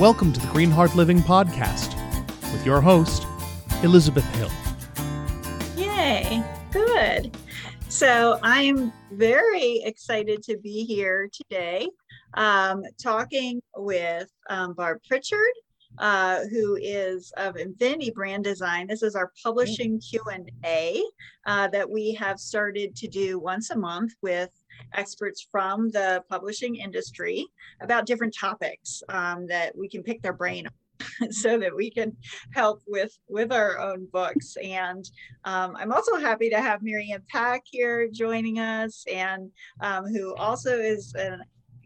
Welcome to the Green Heart Living Podcast with your host, Elizabeth Hill. Yay, good. So I'm very excited to be here today um, talking with um, Barb Pritchard, uh, who is of Infinity Brand Design. This is our publishing Q&A uh, that we have started to do once a month with experts from the publishing industry about different topics um, that we can pick their brain so that we can help with with our own books. And um, i'm also happy to have Mary Ann Pack here joining us and um, who also is a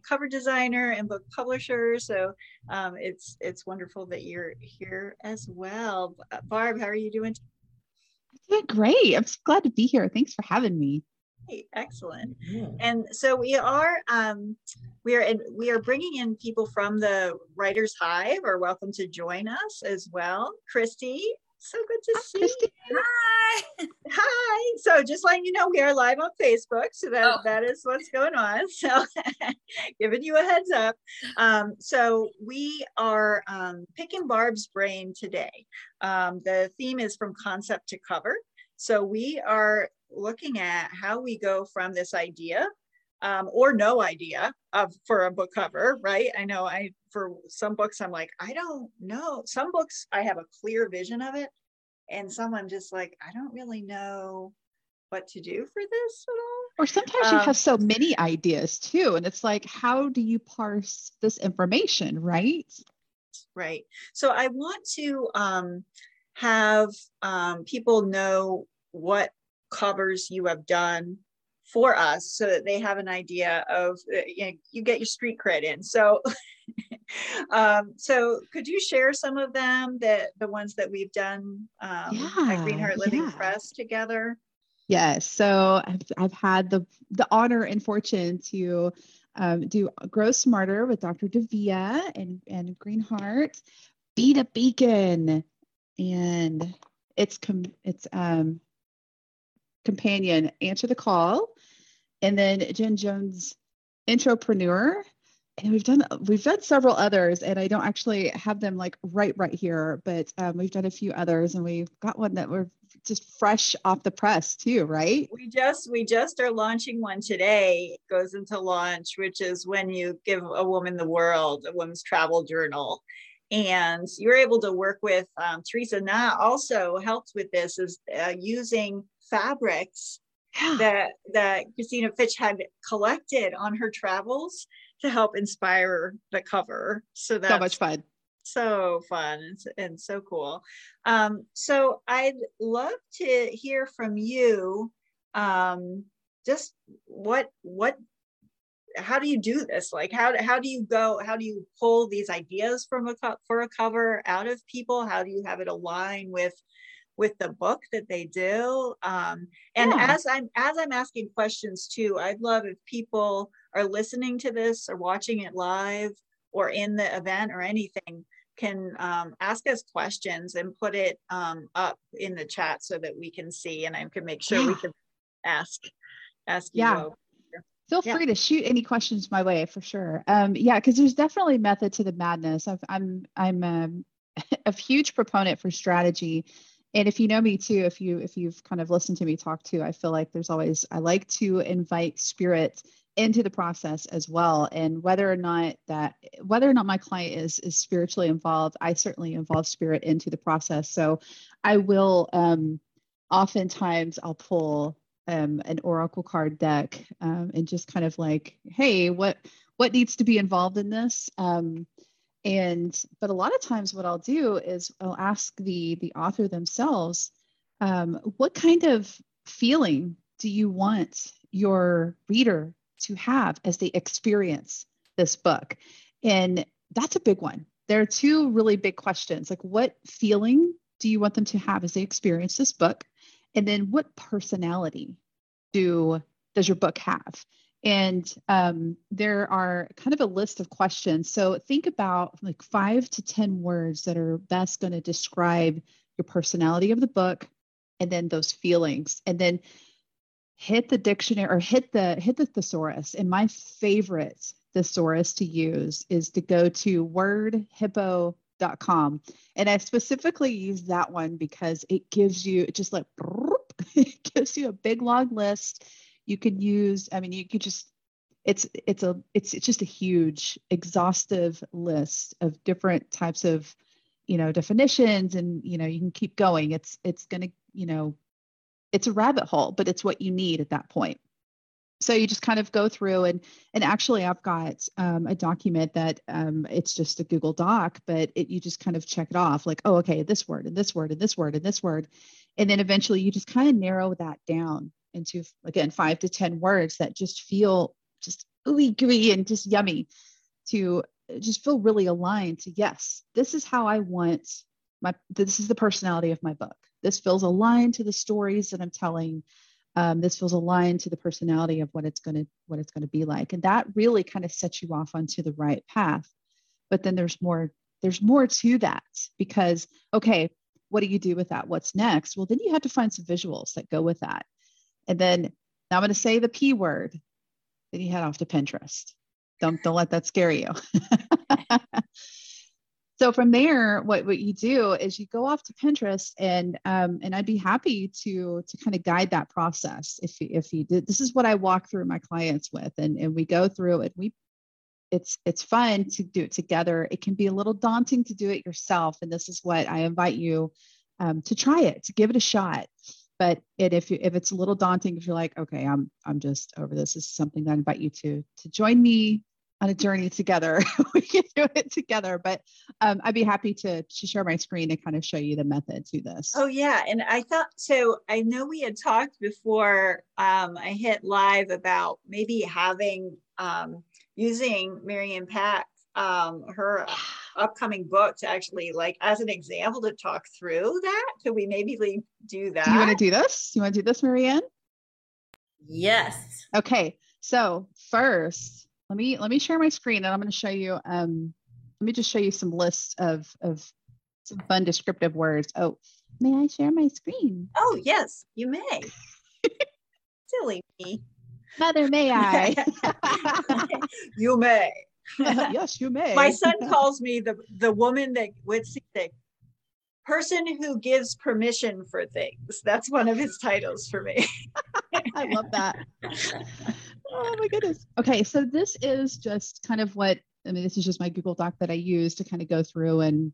cover designer and book publisher. So um, it's it's wonderful that you're here as well. Barb how are you doing? Doing great. I'm glad to be here. Thanks for having me excellent. Yeah. And so we are um, we are in, we are bringing in people from the Writers Hive are welcome to join us as well. Kristie, so good to Hi, see Kristie. you. Hi. Hi. So just letting you know, we are live on Facebook. So that, oh. that is what's going on. So giving you a heads up. Um, so we are um, picking Barb's brain today. Um, the theme is from concept to cover. So we are looking at how we go from this idea um, or no idea of for a book cover, right? I know I for some books I'm like I don't know. Some books I have a clear vision of it, and some I'm just like I don't really know what to do for this at all. Or sometimes um, you have so many ideas too, and it's like how do you parse this information, right? Right. So I want to um, have um, people know what covers you have done for us so that they have an idea of uh, you, know, you get your street cred in so um, so could you share some of them that the ones that we've done um, yeah, at green heart living yeah. press together yes so I've, I've had the the honor and fortune to um, do grow smarter with dr devia and and green heart be the beacon and it's com- it's um companion answer the call and then jen jones entrepreneur. And we've done we've done several others and i don't actually have them like right right here but um, we've done a few others and we've got one that we're just fresh off the press too right? We just we just are launching one today. It goes into launch which is when you give a woman the world a woman's travel journal. And you're able to work with um, Teresa. Na also helps with this is uh, using fabrics yeah. that that Christina Fitch had collected on her travels to help inspire the cover. So that's so much fun. So fun and, and so cool. Um, so I'd love to hear from you. Um, just what what how do you do this like how, how do you go how do you pull these ideas from a for a cover out of people how do you have it align with with the book that they do um, and yeah. as i'm as i'm asking questions too i'd love if people are listening to this or watching it live or in the event or anything can um, ask us questions and put it um, up in the chat so that we can see and i can make sure yeah. we can ask ask yeah. you feel yeah. free to shoot any questions my way for sure. Um, yeah, because there's definitely method to the madness. i am I'm I'm a huge proponent for strategy, and if you know me too, if you if you've kind of listened to me talk too, I feel like there's always I like to invite spirit into the process as well. And whether or not that whether or not my client is is spiritually involved i certainly involve spirit into the process. So i will um oftentimes i'll pull um, an oracle card deck um, and just kind of like hey what what needs to be involved in this? Um, and but a lot of times what i'll do is i'll ask the the author themselves um, what kind of feeling do you want your reader to have as they experience this book? And that's a big one. There are two really big questions like what feeling do you want them to have as they experience this book? And then what personality do does your book have and um, there are kind of a list of questions so think about like five to ten words that are best going to describe your personality of the book and then those feelings and then hit the dictionary or hit the hit the thesaurus and my favorite thesaurus to use is to go to wordhippo.com. And I specifically use that one because it gives you it just like it gives you a big long list. You can use, I mean, you could just it's it's a it's, it's just a huge exhaustive list of different types of you know definitions and you know you can keep going. It's it's going to you know it's a rabbit hole but it's what you need at that point. So you just kind of go through and and actually i've got um, a document that um, it's just a google doc but it, you just kind of check it off like oh okay this word and this word and this word and this word. And then eventually you just kind of narrow that down into again five to ten words that just feel just ooey gooey and just yummy to just feel really aligned to yes this is how i want my this is the personality of my book. This feels aligned to the stories that i'm telling. Um, this feels aligned to the personality of what it's going to what it's going to be like. And that really kind of sets you off onto the right path. But then there's more there's more to that because okay what do you do with that? What's next? Well then you have to find some visuals that go with that and then now i'm going to say the p word then you head off to pinterest. Don't don't let that scare you. So from there what, what you do is you go off to pinterest and um, and i'd be happy to to kind of guide that process if you if you did. This is what i walk through my clients with and and we go through it we it's it's fun to do it together. It can be a little daunting to do it yourself and this is what i invite you um, to try it to give it a shot but it, if you, if it's a little daunting if you're like okay i'm i'm just over this, this is something that i invite you to to join me on a journey together. we can do it together. But um, I'd be happy to, to share my screen and kind of show you the method to this. Oh yeah, and I thought so. I know we had talked before um, I hit live about maybe having um, using Mary Ann Pack um, her upcoming book to actually like as an example to talk through that. Could we maybe do that? Do you want to do this? You want to do this, Mary Ann? Yes. Okay. So first, let me let me share my screen and I'm going to show you um let me just show you some lists of of some fun descriptive words. Oh, may I share my screen? Oh, yes, you may. Silly me. Mother, may I? you may. yes, you may. My son calls me the the woman that would see the person who gives permission for things. That's one of his titles for me. I love that oh my goodness. Okay, so this is just kind of what I mean. This is just my Google Doc that I use to kind of go through and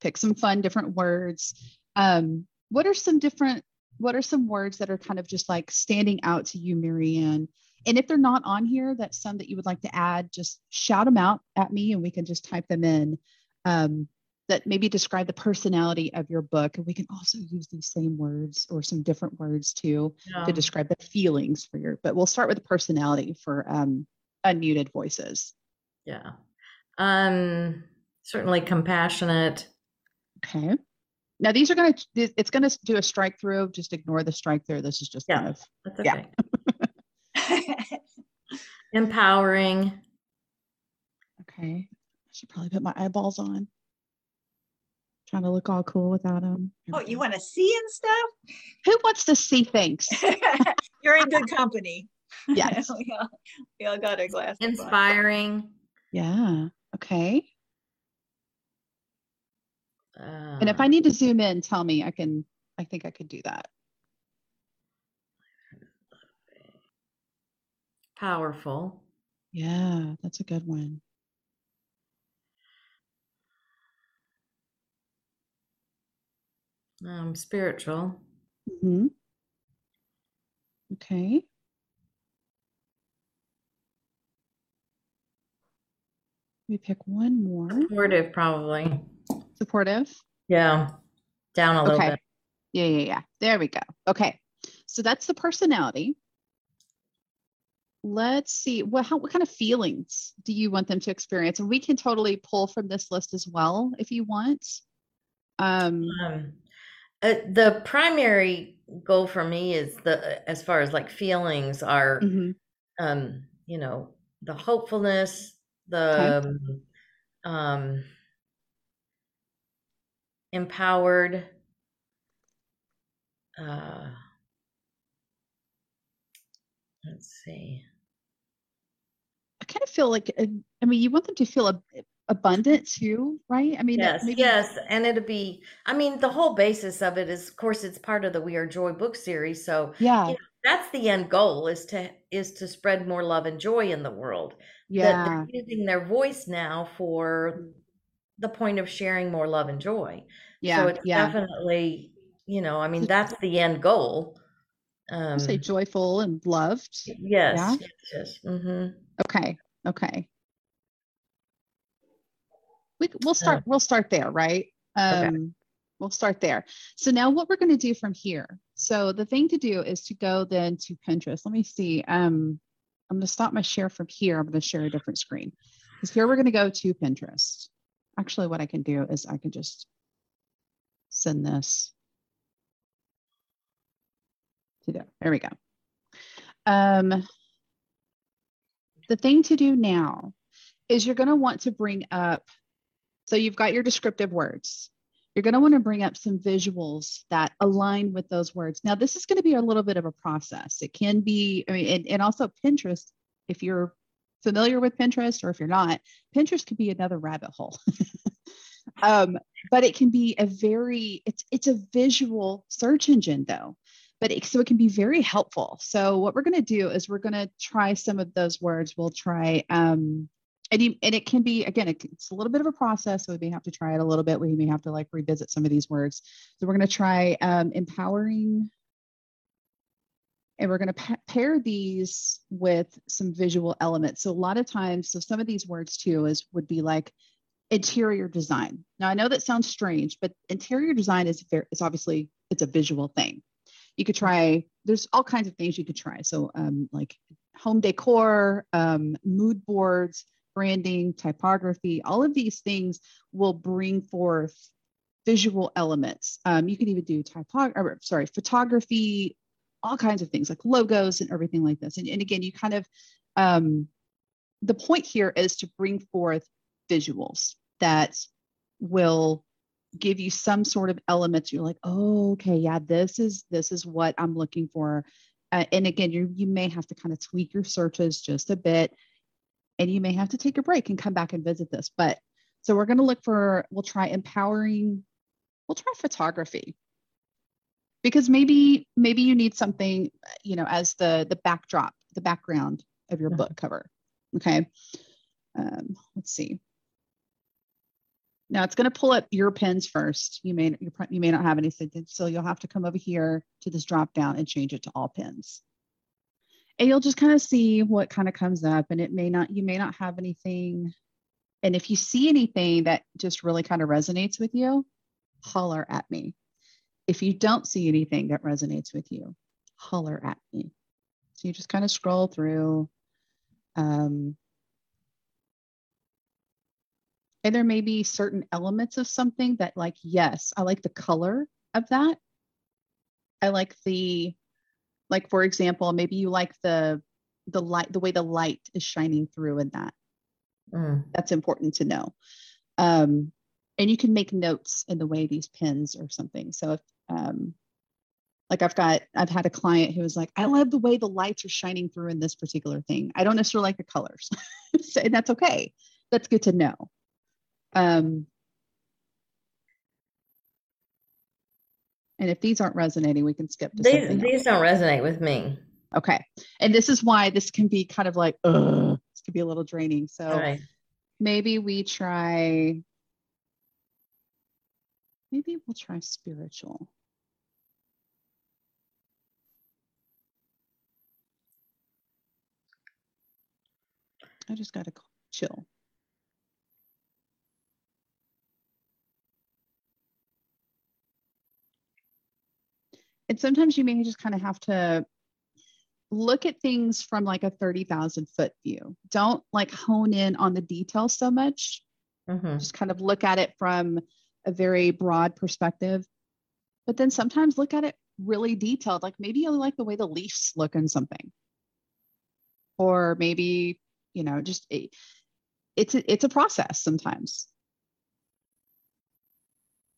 pick some fun different words. Um, what are some different? What are some words that are kind of just like standing out to you, Mary Ann? And if they're not on here, that's some that you would like to add. Just shout them out at me, and we can just type them in. Um, that maybe describe the personality of your book. And we can also use these same words or some different words too yeah. to describe the feelings for your, but we'll start with the personality for um, unmuted voices. Yeah. Um, certainly compassionate. Okay. Now these are going to, it's going to do a strike through. Just ignore the strike through. This is just yeah, kind of, that's okay. Yeah. Empowering. Okay. I should probably put my eyeballs on trying to look all cool without them. Oh, you want to see and stuff? Who wants to see things? You're in good company. Yes. we, all, we all got our glasses. Inspiring. On. Yeah. Okay. Uh, and if I need to zoom in, tell me. I can. I think I could do that. Powerful. Yeah, that's a good one. Um, spiritual. Mm-hmm. Okay. We pick one more. Supportive, probably. Supportive. Yeah, down a little okay. bit. Yeah, yeah, yeah. There we go. Okay, so that's the personality. Let's see. What how, what kind of feelings do you want them to experience? And we can totally pull from this list as well if you want. Um, um uh, the primary goal for me is the as far as like feelings are mm-hmm. um you know the hopefulness the okay. um, um empowered uh let's see kind of feel like uh, I mean, you want them to feel a, abundant too, right? I mean, yes, maybe... yes, and it'll be. I mean, the whole basis of it is, of course, it's part of the We Are Joy book series. So yeah, you know, that's the end goal is to is to spread more love and joy in the world. Yeah, they're using their voice now for the point of sharing more love and joy. Yeah, so it's yeah. definitely, you know, I mean, that's the end goal. Um, say joyful and loved. Yes, yeah? yes, yes. Mm-hmm. Okay, okay. We, we'll start we'll start there right? Um, okay. we'll start there. So now what we're going to do from here. So the thing to do is to go then to pinterest. Let me see um, i'm going to stop my share from here. I'm going to share a different screen. Because here we're going to go to pinterest. Actually what i can do is i can just send this to there. There we go. Um, the thing to do now is you're going to want to bring up so you've got your descriptive words. You're going to want to bring up some visuals that align with those words. Now, this is going to be a little bit of a process. It can be, I mean, and, and also Pinterest, if you're familiar with Pinterest or if you're not, Pinterest could be another rabbit hole. um, but it can be a very, it's, it's a visual search engine though but it, so it can be very helpful. So what we're going to do is we're going to try some of those words. We'll try um, and, you, and it can be again it's a little bit of a process so we may have to try it a little bit. We may have to like revisit some of these words. So we're going to try um, empowering and we're going to pa- pair these with some visual elements. So a lot of times so some of these words too is would be like interior design. Now i know that sounds strange but interior design is very it's obviously it's a visual thing you could try there's all kinds of things you could try so um, like home decor um, mood boards branding, typography, all of these things will bring forth visual elements. Um, you can even do typography, sorry, photography, all kinds of things like logos and everything like this. And, and again, you kind of, um, the point here is to bring forth visuals that will give you some sort of elements. You're like, oh, okay, yeah, this is this is what I'm looking for. Uh, and again, you you may have to kind of tweak your searches just a bit and you may have to take a break and come back and visit this. But so we're going to look for, we'll try empowering, we'll try photography because maybe, maybe you need something, you know, as the, the backdrop, the background of your book cover. Okay. Um, let's see. Now it's going to pull up your pins first. You may you may not have anything, so you'll have to come over here to this drop down and change it to all pins. And you'll just kind of see what kind of comes up and it may not you may not have anything. And if you see anything that just really kind of resonates with you holler at me. If you don't see anything that resonates with you holler at me. So you just kind of scroll through um, and there may be certain elements of something that like yes i like the color of that. I like the like for example maybe you like the the light the way the light is shining through in that. Mm. that's important to know. Um, and you can make notes in the way these pins or something. So if um, like i've got i've had a client who was like i love the way the lights are shining through in this particular thing. I don't necessarily like the colors. And that's okay. That's good to know um, And if these aren't resonating, we can skip to these, these don't resonate with me. Okay. And this is why this can be kind of like, Ugh, this could be a little draining. So right. maybe we try, maybe we'll try spiritual. I just got to chill. And sometimes you may just kind of have to look at things from like a 30,000 foot view. Don't like hone in on the details so much. Mm-hmm. Just kind of look at it from a very broad perspective. But then sometimes look at it really detailed. Like maybe you like the way the leaves look in something. Or maybe, you know, just it's a, it's a process sometimes.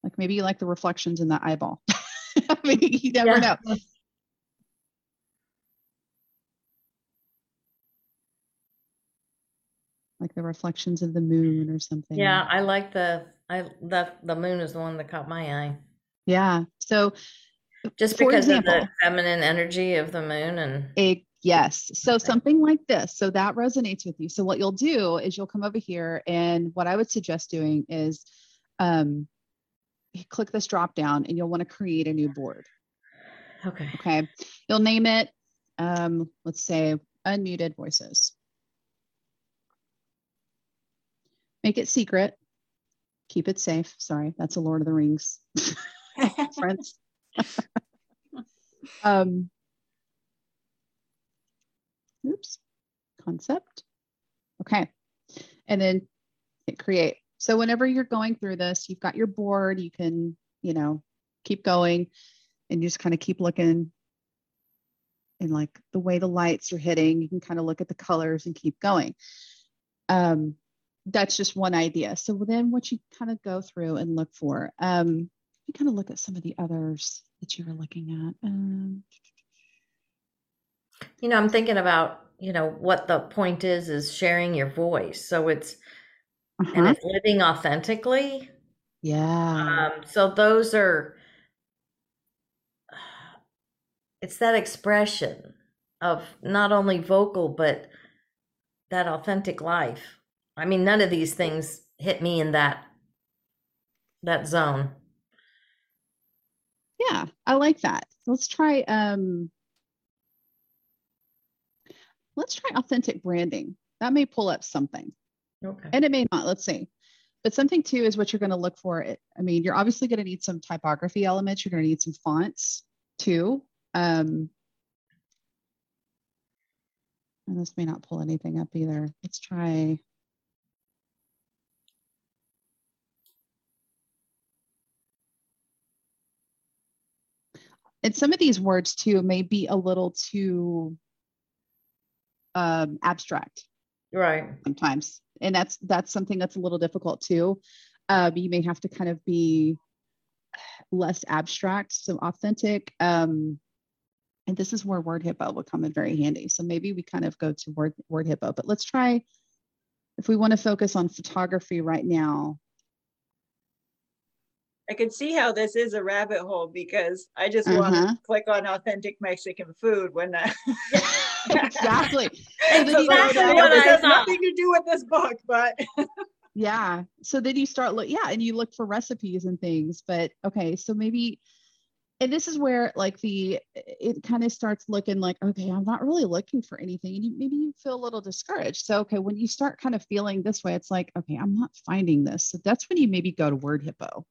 Like maybe you like the reflections in the eyeball. I mean, you never yeah. know. like the reflections of the moon or something. Yeah, I like the I that the moon is the one that caught my eye. Yeah. So just because example, of the feminine energy of the moon and a, yes. So okay. something like this. So that resonates with you. So what you'll do is you'll come over here and what I would suggest doing is um click this drop down and you'll want to create a new board. Okay. Okay. You'll name it um let's say unmuted voices. Make it secret. Keep it safe. Sorry, that's a Lord of the Rings friends. um, oops, concept. Okay. And then hit create. So whenever you're going through this, you've got your board, you can, you know, keep going and you just kind of keep looking and like the way the lights are hitting, you can kind of look at the colors and keep going. Um, that's just one idea. So then what you kind of go through and look for, um, you kind of look at some of the others that you were looking at. Um, you know, I'm thinking about, you know, what the point is, is sharing your voice. So it's, uh-huh. and it's living authentically. Yeah. Um, so those are, it's that expression of not only vocal, but that authentic life. I mean, none of these things hit me in that that zone. Yeah, I like that. Let's try um let's try authentic branding. That may pull up something. Okay. And it may not, let's see. But something too is what you're going to look for. I mean, you're obviously going to need some typography elements. You're going to need some fonts too. Um, and this may not pull anything up either. Let's try and some of these words too may be a little too um, abstract right sometimes and that's that's something that's a little difficult too. Um, you may have to kind of be less abstract so authentic um, and this is where word hippo will come in very handy. So maybe we kind of go to word word hippo but let's try if we want to focus on photography right now I can see how this is a rabbit hole because I just want to mm-hmm. click on authentic Mexican food when I exactly. and so exactly what has nothing to do with this book, but yeah. So then you start look, yeah, and you look for recipes and things. But okay, so maybe, and this is where like the it kind of starts looking like okay, I'm not really looking for anything, and you, maybe you feel a little discouraged. So okay, when you start kind of feeling this way, it's like okay, I'm not finding this. So that's when you maybe go to Word Hippo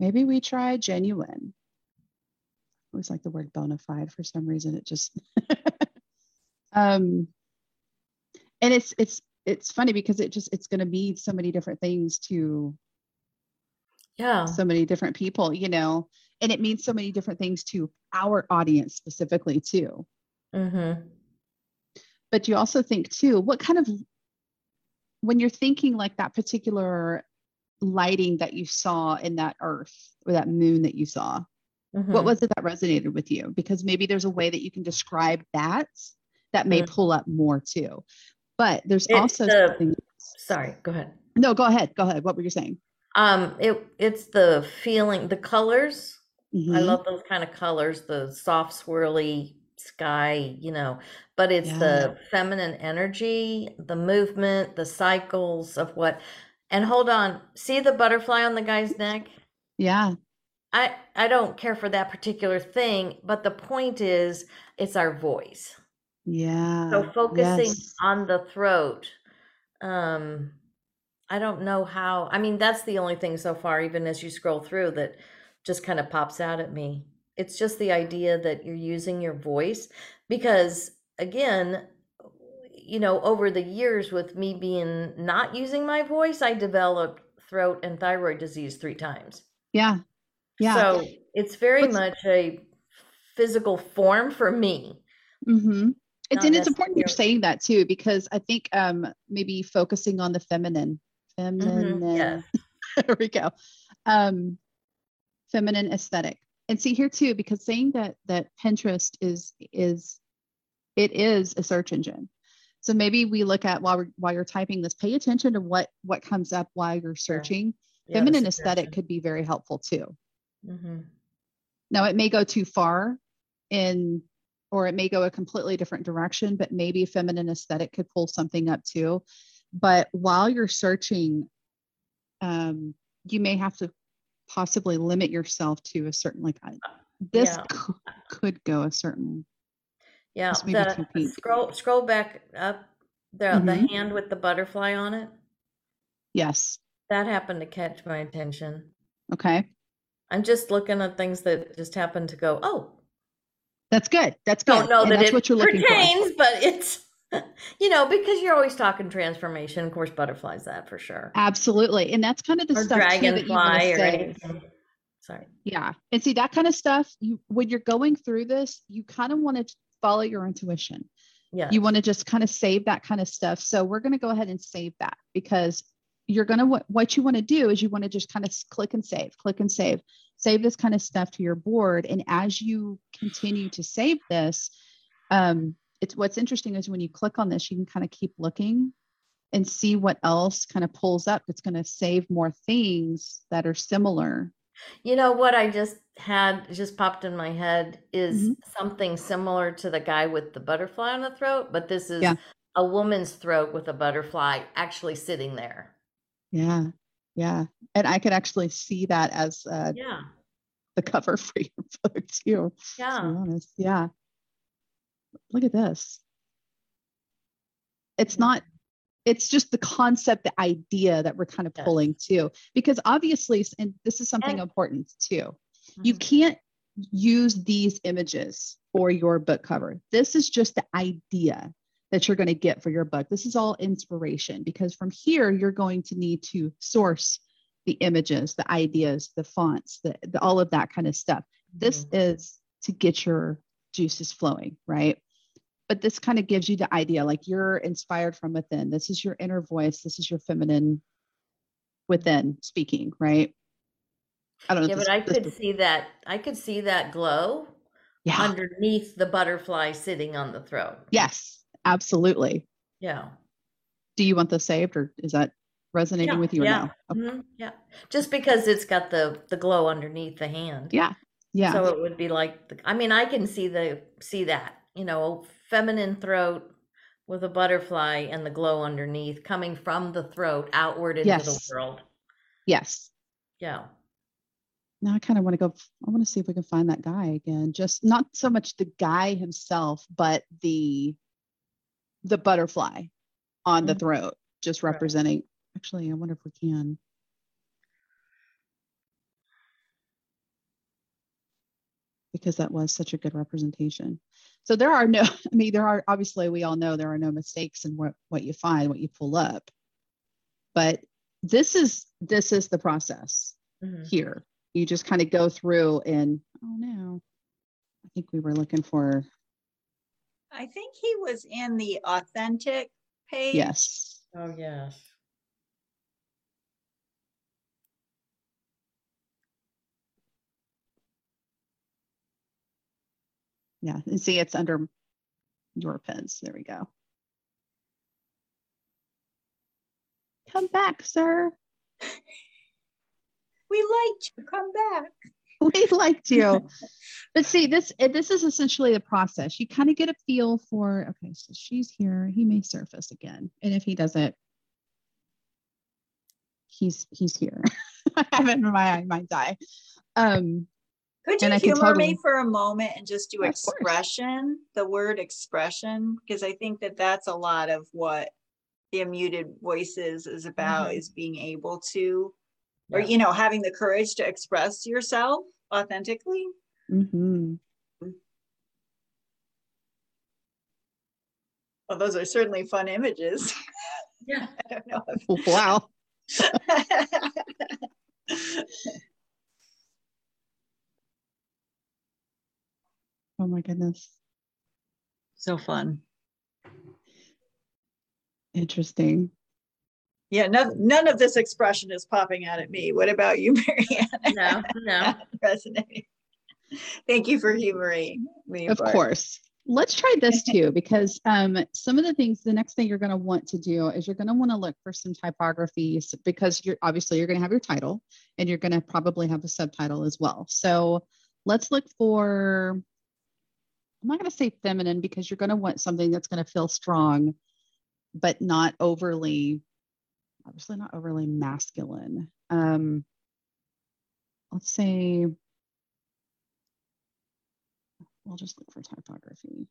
maybe we try genuine. I always like the word bona fide for some reason. It just um and it's it's it's funny because it just it's going to be so many different things to yeah so many different people you know and it means so many different things to our audience specifically too mm-hmm. but you also think too what kind of when you're thinking like that particular lighting that you saw in that earth or that moon that you saw mm-hmm. what was it that resonated with you because maybe there's a way that you can describe that that may mm-hmm. pull up more too but there's it's also the, something sorry go ahead no go ahead go ahead what were you saying um it it's the feeling the colors mm-hmm. i love those kind of colors the soft swirly sky you know but it's yeah. the feminine energy the movement the cycles of what and hold on, see the butterfly on the guy's neck? Yeah. I I don't care for that particular thing, but the point is it's our voice. Yeah. So focusing yes. on the throat. Um I don't know how. I mean, that's the only thing so far even as you scroll through that just kind of pops out at me. It's just the idea that you're using your voice because again, you know, over the years with me being not using my voice, I developed throat and thyroid disease three times. Yeah. Yeah. So it's very What's, much a physical form for me. Mm-hmm. It's, and it's important you're saying that too, because I think um, maybe focusing on the feminine, feminine, mm-hmm. yes. there we go. Um, feminine aesthetic. And see here too, because saying that, that Pinterest is, is, it is a search engine So maybe we look at while we're, while you're typing this, pay attention to what what comes up while you're searching. Yeah. Yeah, Feminine aesthetic could be very helpful too. Mm-hmm. Now it may go too far in or it may go a completely different direction, but maybe feminine aesthetic could pull something up too. But while you're searching, um, you may have to possibly limit yourself to a certain like this yeah. could go a certain yeah the, scroll scroll back up the mm-hmm. the hand with the butterfly on it. Yes. That happened to catch my attention. Okay. I'm just looking at things that just happen to go oh. That's good. That's good. don't know and that that's what you're looking pertains, for but it's you know because you're always talking transformation. Of course butterflies that for sure. Absolutely. And that's kind of the or stuff dragonfly or anything. Sorry. Yeah. And see that kind of stuff you when you're going through this you kind of want to follow your intuition. Yeah you want to just kind of save that kind of stuff. So we're going to go ahead and save that because you're going to what, what you want to do is you want to just kind of click and save click and save. Save this kind of stuff to your board and as you continue to save this um, it's what's interesting is when you click on this you can kind of keep looking and see what else kind of pulls up that's going to save more things that are similar. You know what? I just had just popped in my head is mm-hmm. something similar to the guy with the butterfly on the throat, but this is yeah. a woman's throat with a butterfly actually sitting there. Yeah. Yeah. And I could actually see that as uh, yeah. the cover for your book too. Yeah. To honest. Yeah. Look at this. It's yeah. not it's just the concept the idea that we're kind of pulling too because obviously and this is something and, important too mm-hmm. you can't use these images for your book cover. This is just the idea that you're going to get for your book. This is all inspiration because from here you're going to need to source the images the ideas the fonts the, the all of that kind of stuff. Mm-hmm. this is to get your juices flowing right? But this kind of gives you the idea like you're inspired from within. This is your inner voice. This is your feminine within speaking right i don't know yeah but i could see that i could see that glow yeah. underneath the butterfly sitting on the throat yes absolutely yeah do you want this saved or is that resonating yeah, with you yeah. now okay. mm-hmm, yeah just because it's got the the glow underneath the hand yeah yeah so it would be like the, i mean i can see the see that you know feminine throat with a butterfly and the glow underneath coming from the throat outward into yes. the world. Yes. Yeah. Now I kind of want to go. I want to see if we can find that guy again. Just not so much the guy himself, but the the butterfly on mm-hmm. the throat, just representing. Right. Actually, I wonder if we can. because that was such a good representation. So there are no, I mean, there are obviously we all know there are no mistakes in what, what you find, what you pull up. But this is this is the process mm-hmm. here. You just kind of go through and oh no. I think we were looking for I think he was in the authentic page. Yes. Oh yes. Yeah, and see it's under your pins There we go. Come back, sir. we liked you. Come back. We liked you. but see, this this is essentially the process. You kind of get a feel for, okay, so she's here. He may surface again. And if he doesn't, he's he's here. I have it in my mind's eye. Um, could you humor totally, me for a moment and just do expression, the word expression? Because I think that that's a lot of what the unmuted voices is about mm-hmm. is being able to, yeah. or, you know, having the courage to express yourself authentically. Mm-hmm. Well, those are certainly fun images. Yeah. I don't know. If... Wow. Oh my goodness. So fun. Interesting. Yeah, no, none of this expression is popping out at me. What about you, Mary Ann? No, no. Resonating. Thank you for humoring me. Of course. let's try this too, because um, some of the things, the next thing you're going to want to do is you're going to want to look for some typographies because you're obviously you're going to have your title and you're going to probably have a subtitle as well. So let's look for, I'm not going to say feminine because you're going to want something that's going to feel strong, but not overly, obviously not overly masculine. Um, let's say We'll just look for typography.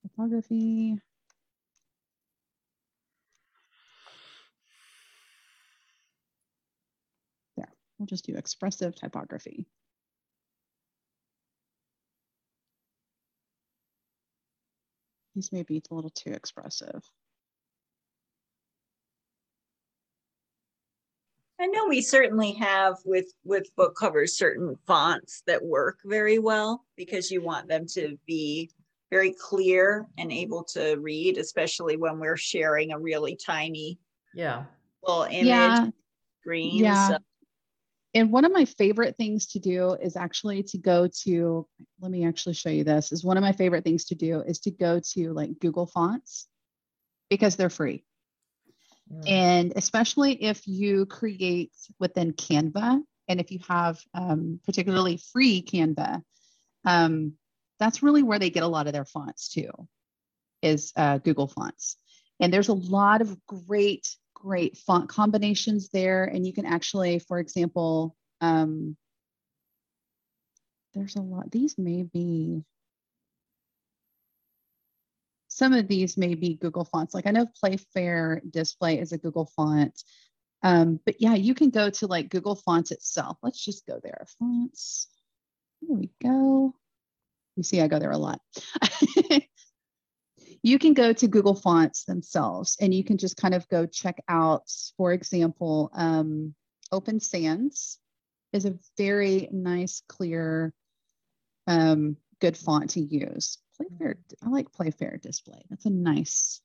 Typography. There, we'll just do expressive typography. These may be a little too expressive. I know we certainly have with with book covers certain fonts that work very well because you want them to be very clear and able to read, especially when we're sharing a really tiny yeah little image yeah. screen. Yeah. So, And one of my favorite things to do is actually to go to, let me actually show you this, is one of my favorite things to do is to go to like Google Fonts because they're free. Mm. And especially if you create within Canva, and if you have um, particularly free Canva, um, that's really where they get a lot of their fonts too, is uh, Google Fonts. And there's a lot of great, great font combinations there. And you can actually, for example, um, there's a lot, these may be, some of these may be Google fonts. Like I know Playfair Display is a Google font. Um, but yeah, you can go to like Google Fonts itself. Let's just go there. Fonts. There we go. You see, I go there a lot. you can go to Google Fonts themselves and you can just kind of go check out, for example, um, Open Sans is a very nice, clear, um, good font to use. Playfair, I like Playfair display. That's a nice,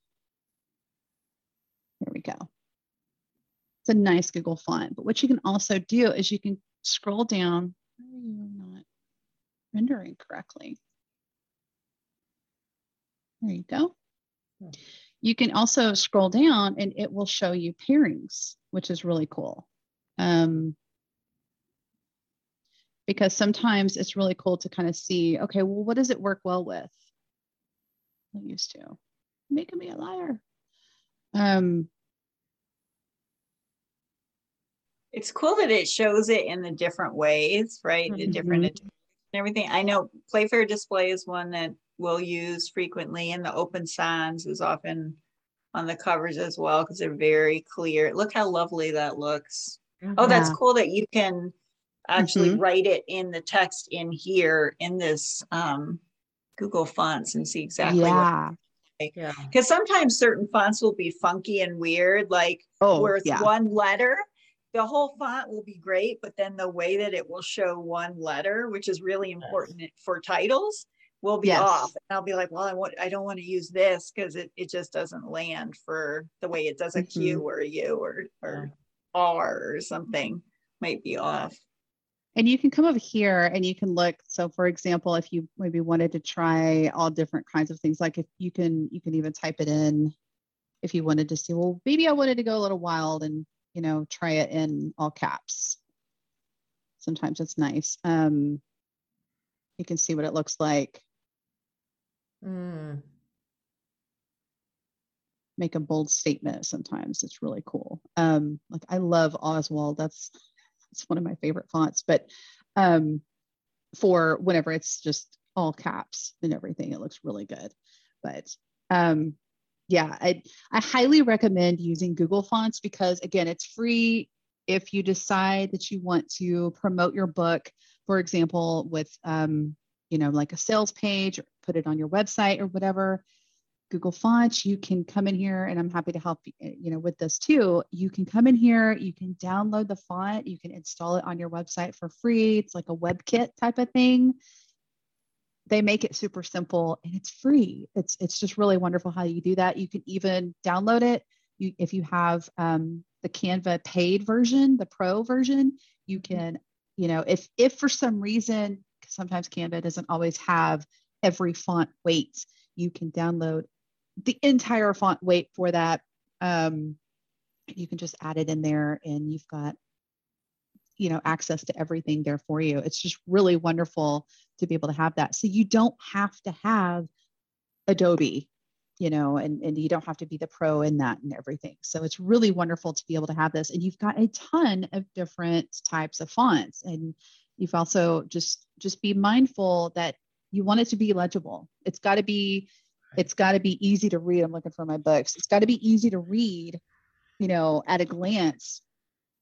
there we go. It's a nice Google font. But what you can also do is you can scroll down. Are you not rendering correctly? There you go. You can also scroll down and it will show you pairings, which is really cool. Um, because sometimes it's really cool to kind of see, okay, well, what does it work well with? I used to making me a liar. Um, it's cool that it shows it in the different ways, right? The different Mhm. and everything. I know Playfair display is one that we'll use frequently, and the Open Sans is often on the covers as well because they're very clear. Look how lovely that looks. Oh, that's cool that you can actually Mhm. write it in the text in here in this um, Google Fonts and see exactly what. yeah. yeah Because sometimes certain fonts will be funky and weird, like Oh, where it's yeah. one letter. The whole font will be great, but then the way that it will show one letter, which is really important for titles, will be Yes. off. And I'll be like, well, I want, I don't want to use this because it, it just doesn't land for the way it does a Q Mm-hmm. or a U or or R or something might be off. And you can come over here and you can look. So for example, if you maybe wanted to try all different kinds of things, like if you can, you can even type it in if you wanted to see, well, maybe I wanted to go a little wild and, you know, try it in all caps. Sometimes it's nice. Um, you can see what it looks like. Mm. make a bold statement sometimes it's really cool um like i love oswald that's it's one of my favorite fonts but um for whenever it's just all caps and everything it looks really good. But um yeah i i highly recommend using google fonts because again it's free if you decide that you want to promote your book for example with um you know like a sales page or put it on your website or whatever Google Fonts, you can come in here and I'm happy to help you know with this too. You can come in here, you can download the font, you can install it on your website for free. It's like a web kit type of thing. They make it super simple and it's free. It's it's just really wonderful how you do that. You can even download it. You, if you have um, the Canva paid version, the pro version, you can, you know, if if for some reason, sometimes Canva doesn't always have every font weight. You can download the entire font weight for that. Um, you can just add it in there and you've got you know access to everything there for you. It's just really wonderful to be able to have that. So you don't have to have adobe you know and, and you don't have to be the pro in that and everything. So it's really wonderful to be able to have this. And you've got a ton of different types of fonts. And you've also just just be mindful that you want it to be legible. It's got to be it's got to be easy to read i'm looking for my books it's got to be easy to read you know at a glance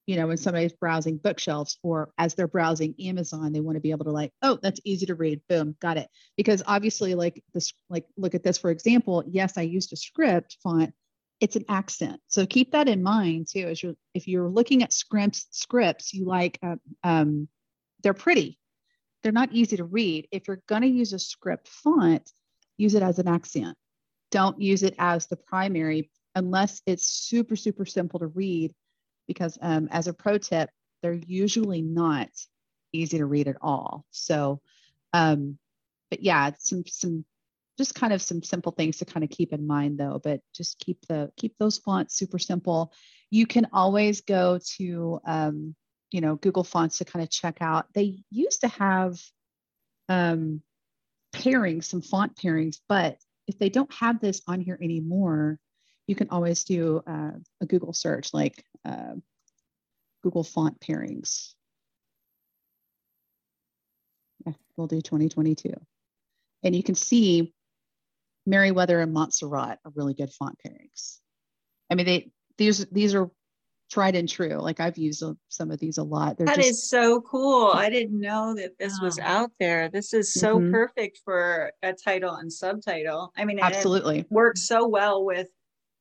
you know when somebody's browsing bookshelves or as they're browsing amazon they want to be able to like oh that's easy to read boom got it. Because obviously like this like look at this for example yes i used a script font it's an accent so keep that in mind too as you're if you're looking at scripts scripts you like uh, um, they're pretty they're not easy to read if you're going to use a script font use it as an accent don't use it as the primary unless it's super super simple to read because um, as a pro tip, they're usually not easy to read at all. So, um, but yeah, some some just kind of some simple things to kind of keep in mind though. But just keep the keep those fonts super simple. You can always go to um, you know Google Fonts to kind of check out. They used to have um, pairings, some font pairings, but if they don't have this on here anymore, you can always do uh, a Google search like uh, Google font pairings. Yeah, we'll do 2022. And you can see Merriweather and Montserrat are really good font pairings. I mean, they these these are tried and true. Like I've used some of these a lot. They're that just, is so cool. I didn't know that this wow. was out there. This is so mm-hmm. perfect for a title and subtitle. I mean, absolutely works so well with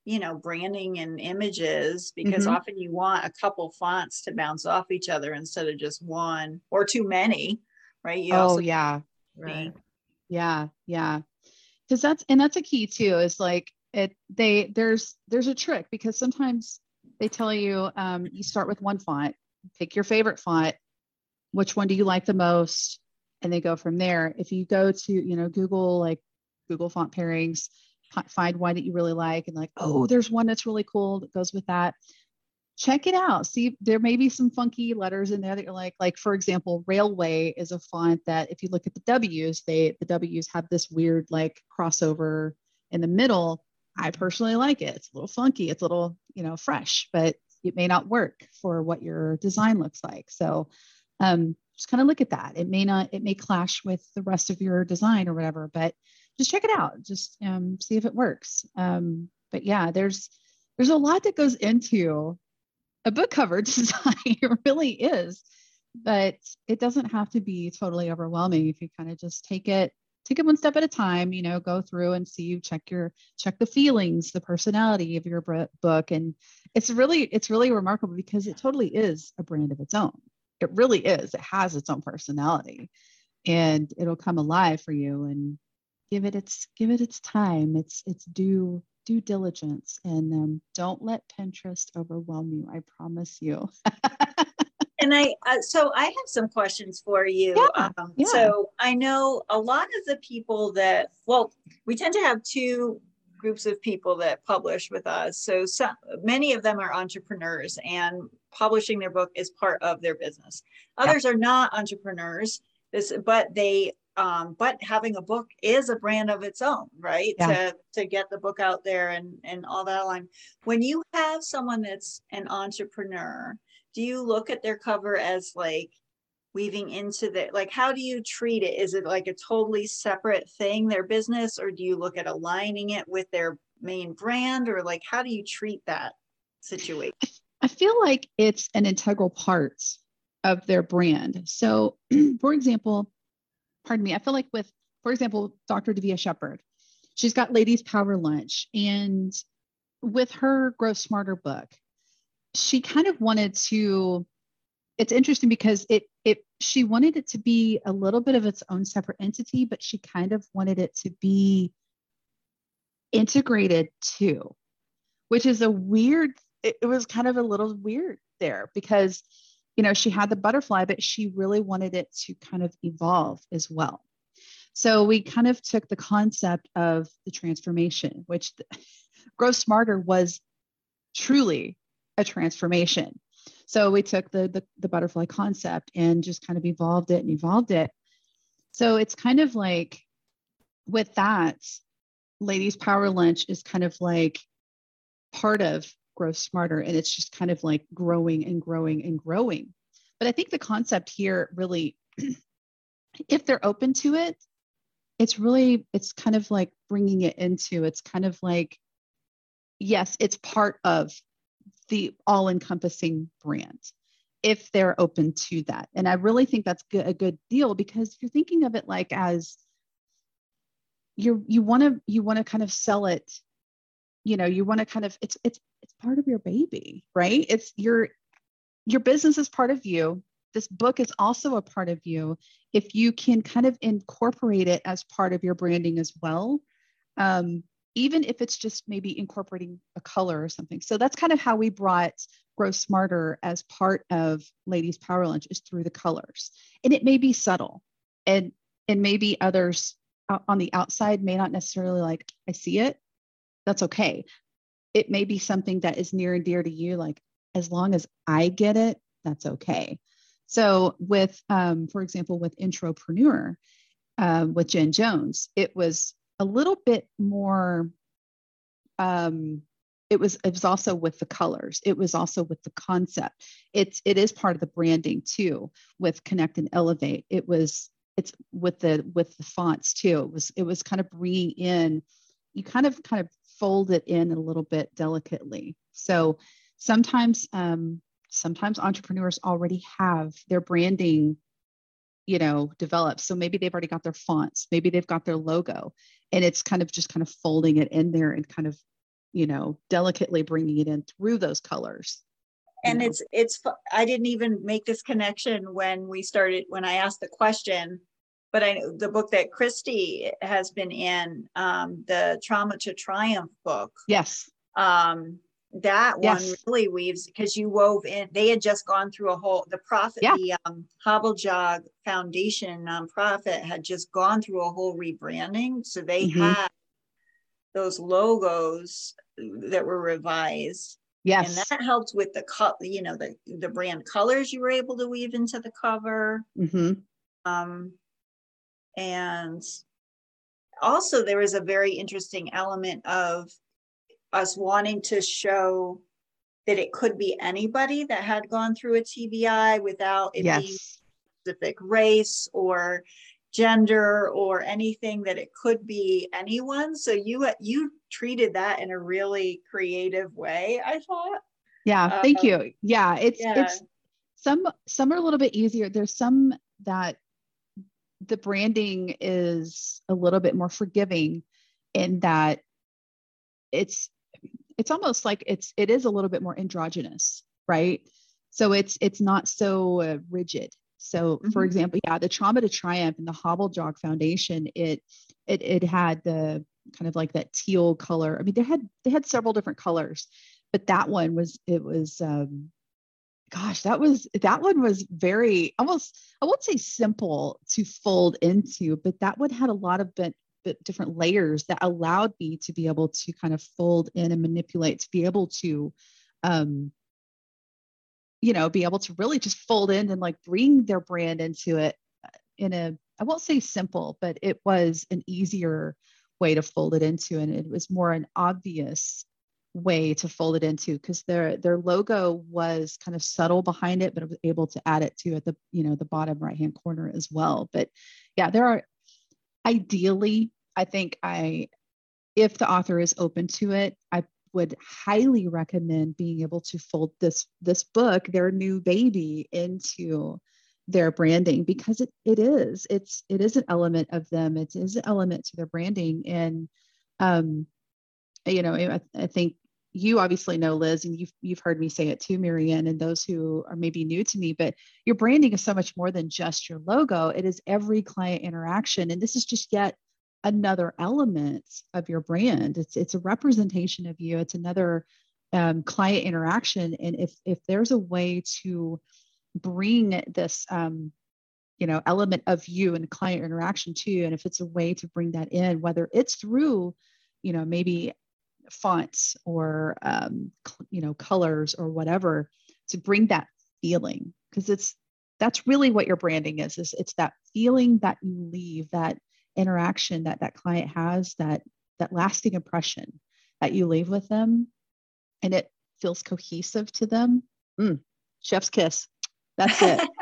you know branding and images because mm-hmm. often you want a couple fonts to bounce off each other instead of just one or too many right you oh yeah right yeah yeah because that's and that's a key too is like it they there's there's a trick because sometimes they tell you um, you start with one font pick your favorite font which one do you like the most and they go from there if you go to you know google like google font pairings find one that you really like and like, oh, there's one that's really cool that goes with that. Check it out. See, there may be some funky letters in there that you're like, like for example, Raleway is a font that if you look at the W's, they the W's have this weird like crossover in the middle. I personally like it. It's a little funky. It's a little, you know, fresh, but it may not work for what your design looks like. So um, just kind of look at that. It may not, it may clash with the rest of your design or whatever, but just check it out. Just um, see if it works. Um, but yeah, there's there's a lot that goes into a book cover design. it really is, but it doesn't have to be totally overwhelming if you kind of just take it take it one step at a time you know go through and see you check your check the feelings the personality of your book. And it's really it's really remarkable because it totally is a brand of its own. It really is. It has its own personality. And it'll come alive for you and give it its give it its time it's it's due due diligence. And um, don't let pinterest overwhelm you i promise you and i uh, so i have some questions for you yeah, um, yeah. so i know a lot of the people that well we tend to have two groups of people that publish with us so some, many of them are entrepreneurs and publishing their book is part of their business others yeah. are not entrepreneurs this, but they um, but having a book is a brand of its own, right? Yeah. To to get the book out there and and all that line. When you have someone that's an entrepreneur, do you look at their cover as like weaving into the like how do you treat it? Is it like a totally separate thing, their business, or do you look at aligning it with their main brand, or like how do you treat that situation? I feel like it's an integral part of their brand. So, for example, pardon me, I feel like with, for example, Dr. Davia Shepherd, she's got Ladies Power Lunch. And with her Grow Smarter book, she kind of wanted to, it's interesting because it, it, she wanted it to be a little bit of its own separate entity, but she kind of wanted it to be integrated too, which is a weird, it, it was kind of a little weird there because you know, she had the butterfly, but she really wanted it to kind of evolve as well. So we kind of took the concept of the transformation, which the, Grow Smarter was truly a transformation. So we took the, the, the butterfly concept and just kind of evolved it and evolved it. So it's kind of like with that, Ladies Power Lunch is kind of like part of Grow Smarter, and it's just kind of like growing and growing and growing. But I think the concept here really, if they're open to it, it's really, it's kind of like bringing it into, it's kind of like, yes, it's part of the all encompassing brand if they're open to that. And I really think that's a good deal because you're thinking of it like as you're, you want to you want to kind of sell it you know you want to kind of it's it's it's part of your baby right? It's your your business is part of you. This book is also a part of you. If you can kind of incorporate it as part of your branding as well um, even if it's just maybe incorporating a color or something so that's kind of how we brought grow smarter as part of ladies power lunch is through the colors and it may be subtle and and maybe others on the outside may not necessarily like, I see it. That's okay. It may be something that is near and dear to you. Like, as long as I get it, that's okay. So, with, um, for example, with Intropreneur, uh, with Jen Jones, it was a little bit more. Um, it was it was also with the colors. It was also with the concept. It's it is part of the branding too. With Connect and Elevate, it was it's with the with the fonts too it was it was kind of bringing in you kind of kind of fold it in a little bit delicately so sometimes um, sometimes entrepreneurs already have their branding you know developed. So maybe they've already got their fonts maybe they've got their logo and it's kind of just kind of folding it in there and kind of you know delicately bringing it in through those colors and it's it's i didn't even make this connection when we started when i asked the question but i the book that Kristie has been in um the trauma to triumph book. Yes. Um that yes. one really weaves because you wove in they had just gone through a whole the profit yeah. the um hobble Jog foundation nonprofit had just gone through a whole rebranding so they mm-hmm. had those logos that were revised Yes. And that helped with the cut, you know, the the brand colors you were able to weave into the cover. Mm-hmm. Um, and also there was a very interesting element of us wanting to show that it could be anybody that had gone through a TBI without it yes. being specific race or gender or anything that it could be anyone so you you treated that in a really creative way i thought yeah thank um, you yeah it's yeah. it's some some are a little bit easier there's some that the branding is a little bit more forgiving in that it's it's almost like it's it is a little bit more androgynous right so it's it's not so uh, rigid so, mm-hmm. for example, yeah, the Trauma to Triumph and the Hobble-Jog Foundation, it it it had the kind of like that teal color. I mean, they had they had several different colors, but that one was it was um gosh, that was that one was very almost I won't say simple to fold into, but that one had a lot of bit different layers that allowed me to be able to kind of fold in and manipulate to be able to um you know, be able to really just fold in and like bring their brand into it uh, in a, I won't say simple, but it was an easier way to fold it into. And it was more an obvious way to fold it into because their their logo was kind of subtle behind it but I was able to add it to at the you know the bottom right hand corner as well but yeah there are ideally i think i if the author is open to it i would highly recommend being able to fold this this book their new baby into their branding because it, it is it's it is an element of them. It is an element to their branding. And um you know I, I think you obviously know Liz and you've you've heard me say it too Mary Ann and those who are maybe new to me but your branding is so much more than just your logo. It is every client interaction. And this is just yet another element of your brand. It's it's a representation of you. It's another um, client interaction. And if if there's a way to bring this um, you know element of you and client interaction too and if it's a way to bring that in whether it's through you know maybe fonts or um, you know colors or whatever to bring that feeling because it's that's really what your branding is, is it's that feeling that you leave that interaction that that client has that that lasting impression that you leave with them and it feels cohesive to them mm, chef's kiss. That's it.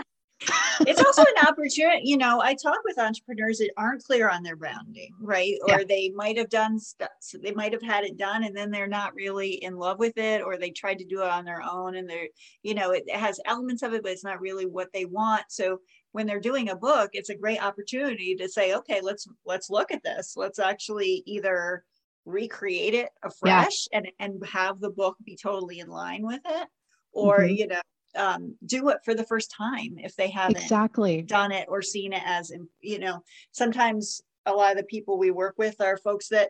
It's also an opportunity you know i talk with entrepreneurs that aren't clear on their branding right? Or yeah. they might have done stuff so they might have had it done and then they're not really in love with it or they tried to do it on their own and they're you know it has elements of it but it's not really what they want. So when they're doing a book it's a great opportunity to say okay let's let's look at this let's actually either recreate it afresh yeah. and and have the book be totally in line with it or mm-hmm. you know um, do it for the first time if they haven't exactly done it or seen it as you know sometimes a lot of the people we work with are folks that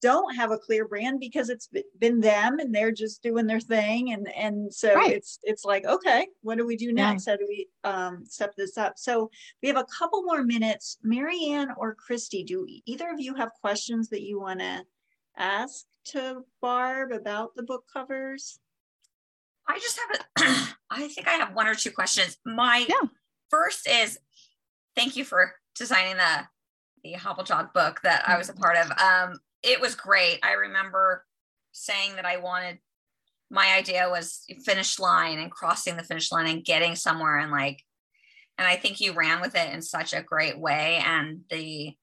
don't have a clear brand because it's been them and they're just doing their thing and and so right. it's it's like okay what do we do next yeah. how do we um step this up so we have a couple more minutes Mary Ann or Kristie do either of you have questions that you want to ask to barb about the book covers I just have a, I think I have one or two questions. My yeah. first is thank you for designing the the Hobblejock book that I was a part of. Um, it was great. I remember saying that I wanted my idea was finish line and crossing the finish line and getting somewhere and like and I think you ran with it in such a great way and the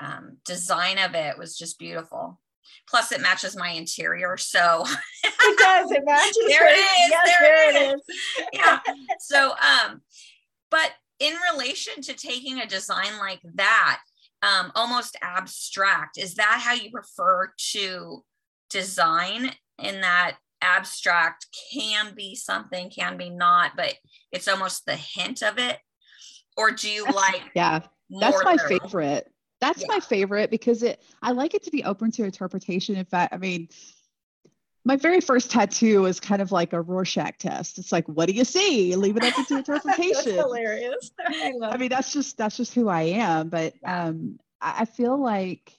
um, design of it was just beautiful. Plus, it matches my interior. So it does. It matches. there it is. Yes, there, there it is. is. yeah. So, um, but in relation to taking a design like that, um, almost abstract, is that how you prefer to design? In that abstract can be something, can be not, but it's almost the hint of it. Or do you like? Yeah, that's my literal? favorite that's yeah. my favorite because it I like it to be open to interpretation. In fact, I mean, my very first tattoo was kind of like a Rorschach test. It's like, what do you see? Leave it up to interpretation. that's hilarious. I, I, mean, that's just that's just who I am. But um, I feel like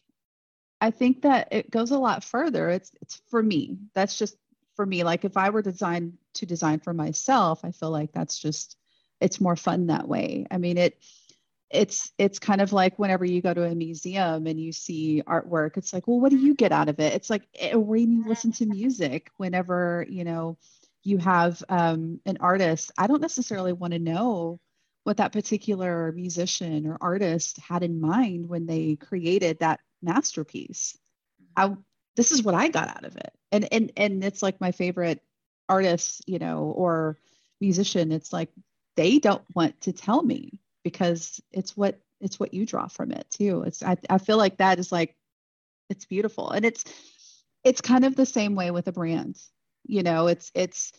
I think that it goes a lot further. It's it's for me. That's just for me. Like if I were designed to design for myself, I feel like that's just it's more fun that way. I mean, it it's it's kind of like whenever you go to a museum and you see artwork it's like well what do you get out of it? It's like eh, when you listen to music whenever you know you have um, an artist? I don't necessarily want to know what that particular musician or artist had in mind when they created that masterpiece. I this is what i got out of it. And and and it's like my favorite artist you know or musician it's like they don't want to tell me because it's what it's what you draw from it too. It's I, I feel like that is like it's beautiful. And it's it's kind of the same way with a brand. You know it's it's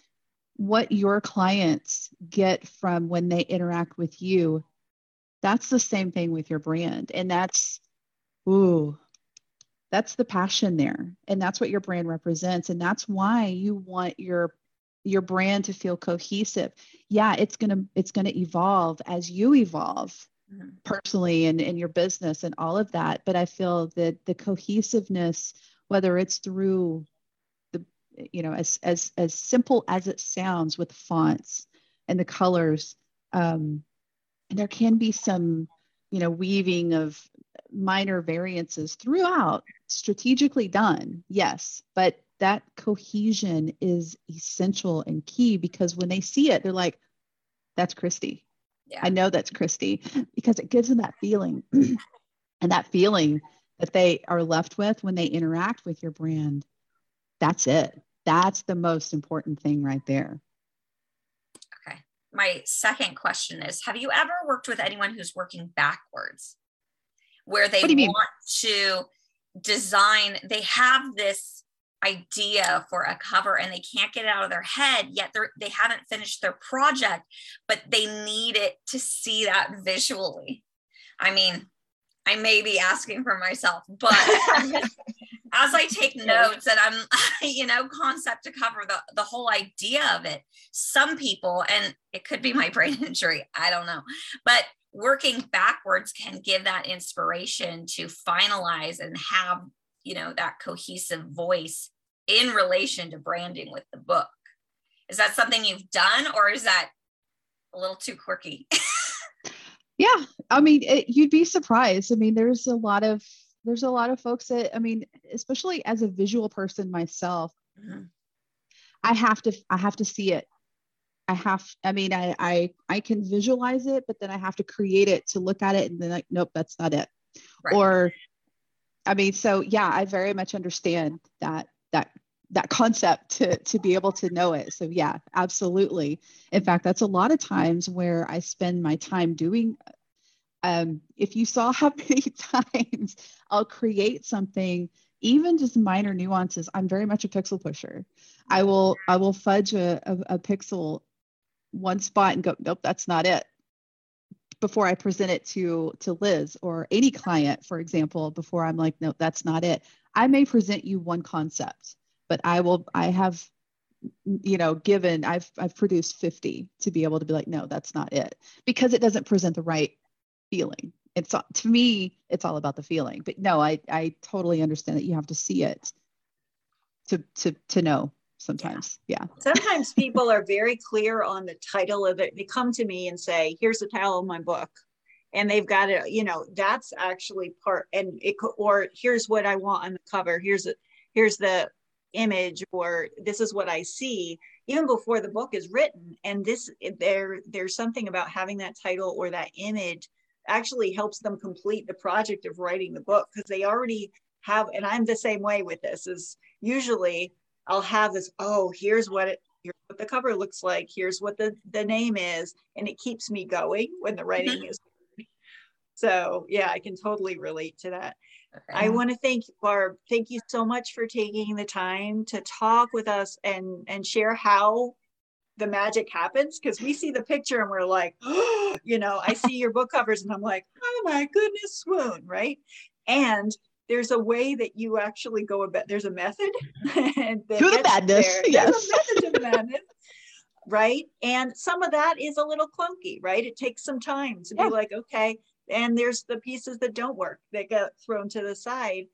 what your clients get from when they interact with you. That's the same thing with your brand. And that's ooh that's the passion there. And that's what your brand represents. And that's why you want your your brand to feel cohesive yeah it's going to it's going to evolve as you evolve mm-hmm. personally and in your business and all of that but i feel that the cohesiveness whether it's through the you know as as as simple as it sounds with fonts and the colors um and there can be some you know weaving of minor variances throughout strategically done yes but that cohesion is essential and key because when they see it, they're like, that's Kristie. Yeah. I know that's Kristie because it gives them that feeling. and that feeling that they are left with when they interact with your brand, that's it. That's the most important thing right there. Okay. My second question is Have you ever worked with anyone who's working backwards where they want mean? to design, they have this idea for a cover and they can't get it out of their head yet they they haven't finished their project but they need it to see that visually. I mean i may be asking for myself but as i take notes and i'm you know concept to cover the the whole idea of it some people and it could be my brain injury i don't know but working backwards can give that inspiration to finalize and have you know that cohesive voice in relation to branding with the book is that something you've done or is that a little too quirky yeah i mean it, you'd be surprised i mean there's a lot of there's a lot of folks that i mean especially as a visual person myself mm-hmm. i have to i have to see it I have, I mean, I, I, I can visualize it, but then I have to create it to look at it and then like, nope, that's not it. Right. Or, I mean, so yeah, I very much understand that, that, that concept to, to be able to know it. So yeah, absolutely. In fact, that's a lot of times where I spend my time doing, um, if you saw how many times I'll create something even just minor nuances i'm very much a pixel pusher i will i will fudge a, a, a, pixel one spot and go, nope, that's not it. Before I present it to to Liz or any client, for example, before I'm like, no, that's not it. I may present you one concept, but I will. I have, you know, given I've I've produced 50 to be able to be like, no, that's not it, because it doesn't present the right feeling. It's to me, it's all about the feeling. But no, I I totally understand that you have to see it to to to know sometimes. Yeah. Sometimes people are very clear on the title of it. They come to me and say, here's the title of my book. And they've got it, you know, that's actually part and it or here's what I want on the cover. Here's a, here's the image or this is what I see even before the book is written. And this there there's something about having that title or that image actually helps them complete the project of writing the book because they already have and I'm the same way with this is usually I'll have this, oh, here's what it here's what the cover looks like, here's what the, the name is, and it keeps me going when the writing mm-hmm. is so yeah, I can totally relate to that. Okay. I want to thank you, Barb. Thank you so much for taking the time to talk with us and and share how the magic happens because we see the picture and we're like, oh, you know, I see your book covers and I'm like, oh my goodness, swoon, right? And there's a way that you actually go about there's a method to the madness there. yes there's a method to the madness right? And some of that is a little clunky right? It takes some time to yeah. be like okay and there's the pieces that don't work that get thrown to the side.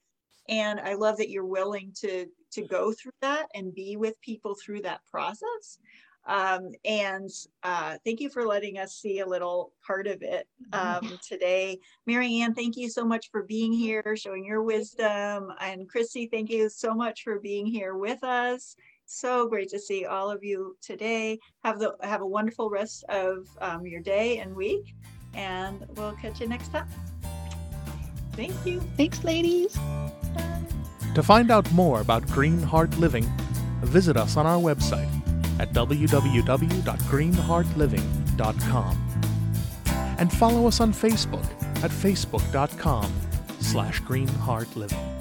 And i love that you're willing to to go through that and be with people through that process um, and uh, thank you for letting us see a little part of it mm-hmm. um, today. Mary Ann, thank you so much for being here, showing your wisdom. And Kristie, thank you so much for being here with us. So great to see all of you today. Have the have a wonderful rest of um, your day and week, and we'll catch you next time. Thank you. Thanks, ladies. To find out more about Green Heart Living, visit us on our website at www.greenheartliving.com. And follow us on Facebook at facebook.com slash greenheartliving.